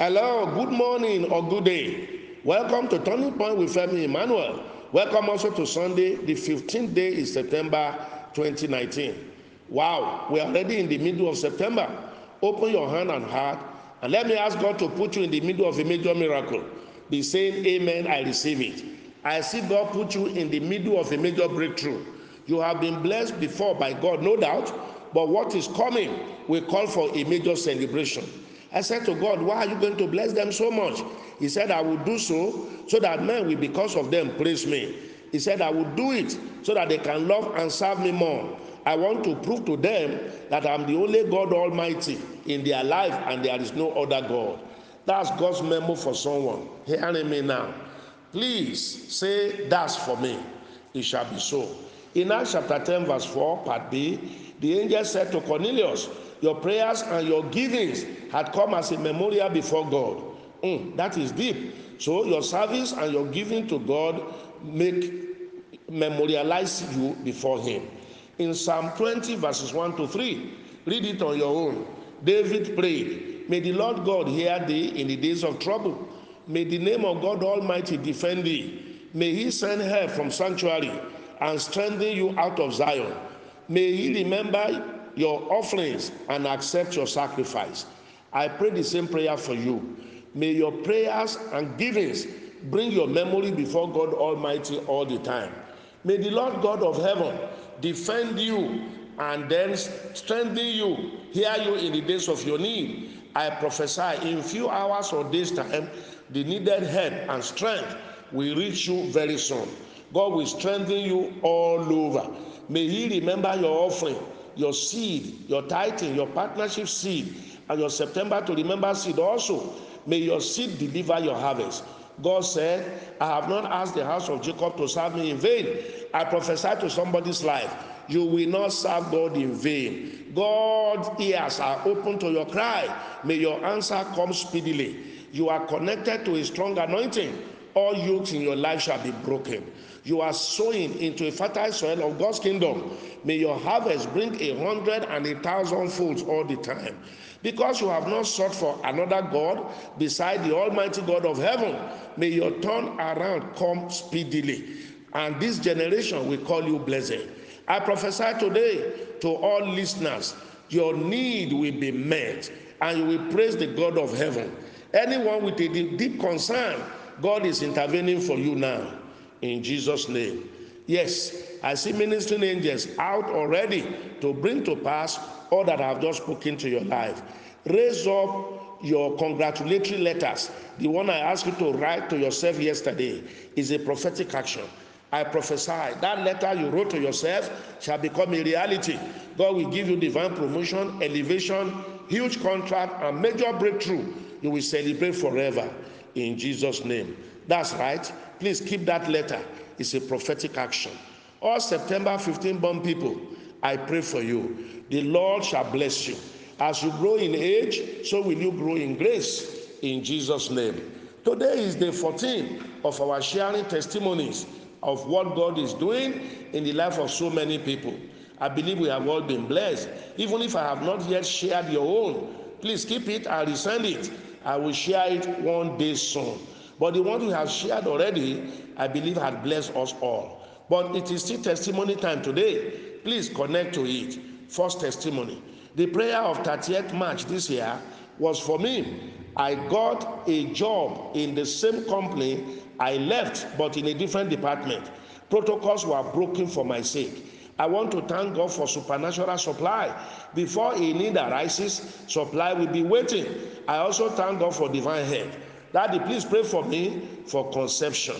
Hello, good morning or good day. Welcome to Turning Point with Femi Emmanuel. Welcome also to Sunday, the 15th day in September 2019. Wow, we are already in the middle of September. Open your hand and heart and let me ask God to put you in the middle of a major miracle. Be saying, Amen, I receive it. I see God put you in the middle of a major breakthrough. You have been blessed before by God, no doubt, but what is coming will call for a major celebration. I said to God, Why are you going to bless them so much? He said, I will do so so that men will, because of them, praise me. He said, I will do it so that they can love and serve me more. I want to prove to them that I'm the only God Almighty in their life and there is no other God. That's God's memo for someone hearing me now. Please say, That's for me. It shall be so. In Acts chapter 10, verse 4, part B, the angel said to Cornelius, Your prayers and your givings had come as a memorial before God. Mm, that is deep. So your service and your giving to God make memorialize you before Him. In Psalm 20, verses 1 to 3, read it on your own. David prayed, May the Lord God hear thee in the days of trouble. May the name of God Almighty defend thee. May he send help from sanctuary and strengthen you out of Zion. May he remember your offerings and accept your sacrifice. I pray the same prayer for you. May your prayers and givings bring your memory before God Almighty all the time. May the Lord God of heaven defend you and then strengthen you, hear you in the days of your need. I prophesy in few hours or days' time, the needed help and strength will reach you very soon. God will strengthen you all over. May He remember your offering, your seed, your tithing, your partnership seed, and your September to remember seed also. May your seed deliver your harvest. God said, I have not asked the house of Jacob to serve me in vain. I prophesy to somebody's life. You will not serve God in vain. God's ears are open to your cry. May your answer come speedily. You are connected to a strong anointing. All yokes in your life shall be broken. You are sowing into a fertile soil of God's kingdom. May your harvest bring a hundred and a thousand folds all the time. Because you have not sought for another God beside the Almighty God of heaven, may your turn around come speedily. And this generation will call you blessed. I prophesy today to all listeners your need will be met and you will praise the God of heaven. Anyone with a deep concern, God is intervening for you now in Jesus' name. Yes, I see ministering angels out already to bring to pass all that I have just spoken to your life. Raise up your congratulatory letters. The one I asked you to write to yourself yesterday is a prophetic action. I prophesy that letter you wrote to yourself shall become a reality. God will give you divine promotion, elevation, huge contract, and major breakthrough. You will celebrate forever in Jesus' name. That's right. Please keep that letter. It's a prophetic action. All September 15 born people, I pray for you. The Lord shall bless you. As you grow in age, so will you grow in grace in Jesus' name. Today is day 14 of our sharing testimonies of what God is doing in the life of so many people. I believe we have all been blessed. Even if I have not yet shared your own, please keep it and resend it. I will share it one day soon. But the one we have shared already, I believe, had blessed us all. But it is still testimony time today. Please connect to it. First testimony. The prayer of 30th March this year was for me. I got a job in the same company I left, but in a different department. Protocols were broken for my sake. I want to thank God for supernatural supply. Before a need arises, supply will be waiting. I also thank God for divine help. Daddy, please pray for me for conception.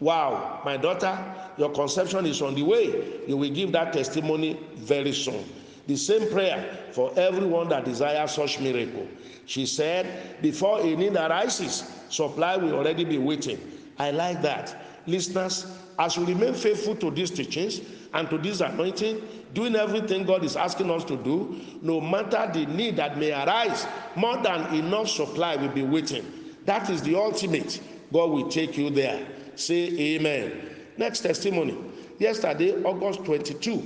Wow, my daughter, your conception is on the way. You will give that testimony very soon. The same prayer for everyone that desires such miracle. She said, before a need arises, supply will already be waiting. I like that. Listeners, as we remain faithful to these teachings and to this anointing, doing everything God is asking us to do, no matter the need that may arise, more than enough supply will be waiting. That is the ultimate. God will take you there. Say amen. Next testimony. Yesterday, August 22,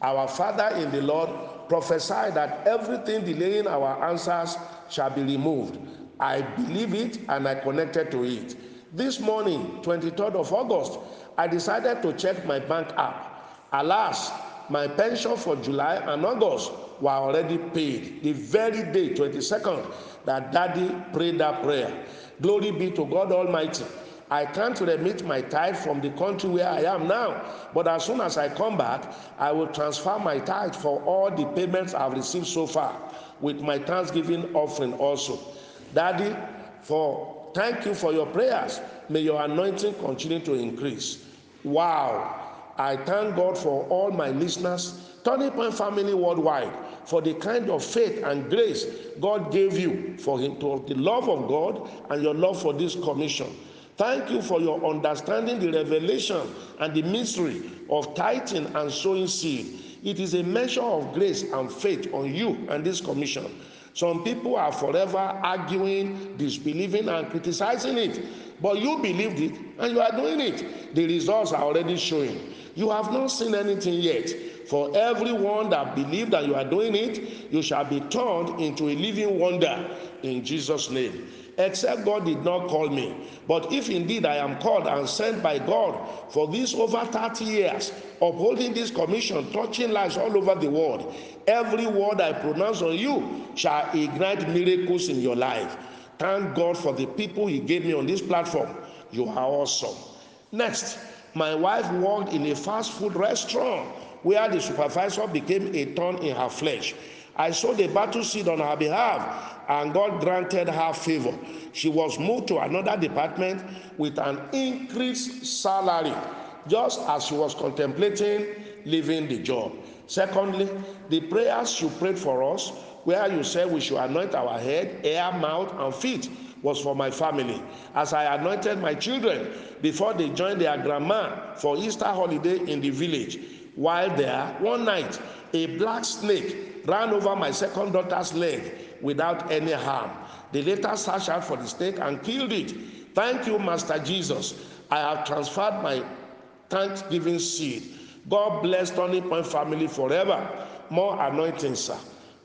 our Father in the Lord prophesied that everything delaying our answers shall be removed. I believe it and I connected to it. This morning, 23rd of August, I decided to check my bank app. Alas, my pension for July and August were already paid. The very day, 22nd, that daddy prayed that prayer. Glory be to God Almighty. I can't remit my tithe from the country where I am now, but as soon as I come back, I will transfer my tithe for all the payments I've received so far with my thanksgiving offering also. Daddy, for thank you for your prayers. May your anointing continue to increase. Wow. I thank God for all my listeners, Turning Point family worldwide, for the kind of faith and grace God gave you for him to the love of God and your love for this commission. Thank you for your understanding the revelation and the mystery of tithing and sowing seed. It is a measure of grace and faith on you and this commission. Some people are forever arguing, disbelieving, and criticizing it. But you believed it and you are doing it. The results are already showing. You have not seen anything yet. For everyone that believes that you are doing it, you shall be turned into a living wonder in Jesus' name except God did not call me. But if indeed I am called and sent by God for these over 30 years, upholding this commission, touching lives all over the world, every word I pronounce on you shall ignite miracles in your life. Thank God for the people He gave me on this platform. You are awesome. Next, my wife worked in a fast food restaurant where the supervisor became a thorn in her flesh. I saw the battle seed on her behalf and God granted her favor. She was moved to another department with an increased salary, just as she was contemplating leaving the job. Secondly, the prayers you prayed for us, where you said we should anoint our head, ear, mouth, and feet, was for my family. As I anointed my children before they joined their grandma for Easter holiday in the village. While there, one night, a black snake ran over my second daughter's leg without any harm. They later searched out for the snake and killed it. Thank you, Master Jesus. I have transferred my thanksgiving seed. God bless Turning Point family forever. More anointing, sir.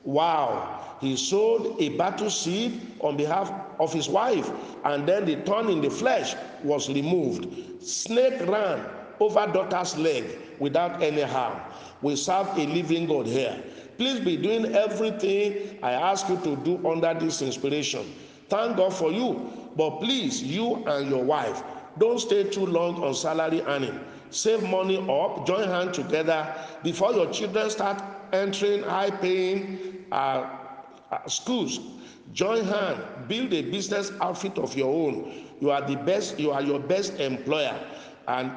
Wow. He sowed a battle seed on behalf of his wife, and then the thorn in the flesh was removed. Snake ran over daughter's leg without any harm. We serve a living God here. Please be doing everything I ask you to do under this inspiration. Thank God for you. But please, you and your wife, don't stay too long on salary earning. Save money up, join hands together before your children start entering high paying schools. Join hands, build a business outfit of your own. You are the best, you are your best employer. And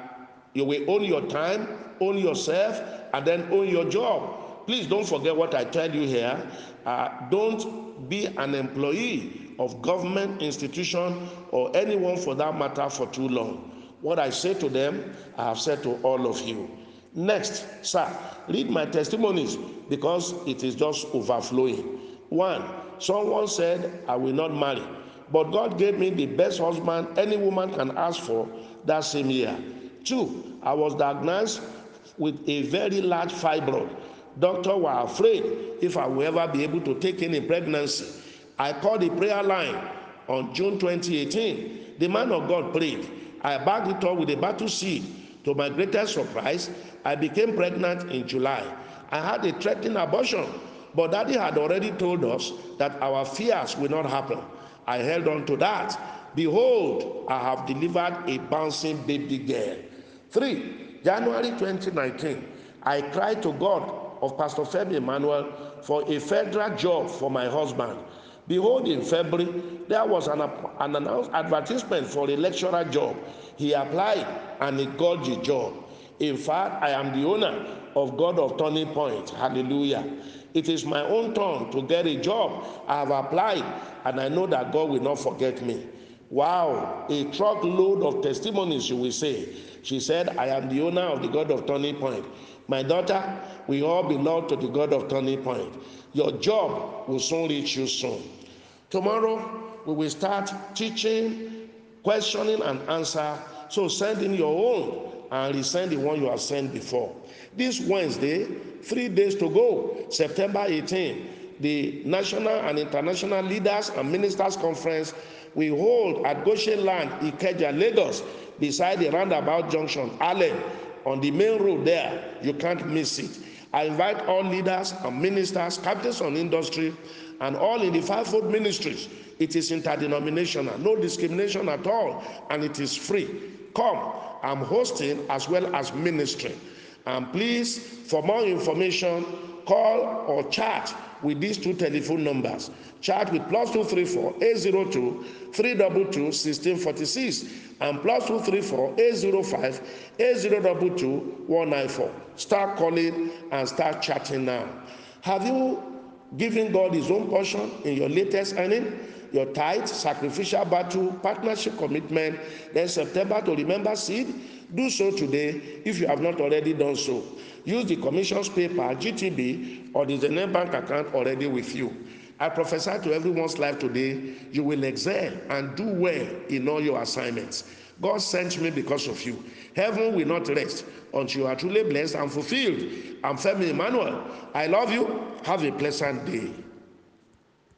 you will own your time, own yourself, and then own your job please don't forget what I tell you here. Uh, don't be an employee of government institution or anyone for that matter for too long. What I say to them, I have said to all of you. Next, sir, read my testimonies because it is just overflowing. One, someone said, I will not marry, but God gave me the best husband any woman can ask for that same year. Two, I was diagnosed with a very large fibroid Doctor were afraid if I will ever be able to take any pregnancy. I called the prayer line on June 2018. The man of God prayed. I backed it up with a battle seed. To my greatest surprise, I became pregnant in July. I had a threatening abortion, but daddy had already told us that our fears will not happen. I held on to that. Behold, I have delivered a bouncing baby girl. Three, January 2019, I cried to God of Pastor Femi Emmanuel for a federal job for my husband. Behold, in February, there was an, an announced advertisement for a lecturer job. He applied and he got the job. In fact, I am the owner of God of Turning Point. Hallelujah. It is my own turn to get a job. I have applied and I know that God will not forget me. Wow, a truckload of testimonies, you will say. She said, I am the owner of the God of Turning Point. My daughter, we all belong to the God of Turning Point. Your job will soon reach you soon. Tomorrow, we will start teaching, questioning, and answer. So send in your own and resend the one you have sent before. This Wednesday, three days to go, September 18, the national and international leaders and ministers conference we hold at Goshen Land, Ikeja, Lagos, beside the roundabout junction, Allen, on the main road there. You can't miss it. I invite all leaders and ministers, captains on industry, and all in the fivefold ministries. It is interdenominational, no discrimination at all, and it is free. Come, I'm hosting as well as ministering. And please, for more information, call or chat with these two telephone numbers. Chat with plus 234 802 322 1646 and plus 234 805 8022 194. Start calling and start chatting now. Have you given God His own portion in your latest earning? Your tithe, sacrificial battle, partnership commitment, then September to remember seed? Do so today if you have not already done so. Use the commission's PayPal, GTB, or the Zenith Bank account already with you. I prophesy to everyone's life today, you will excel and do well in all your assignments. God sent me because of you. Heaven will not rest until you are truly blessed and fulfilled. I'm Femi Emmanuel. I love you. Have a pleasant day.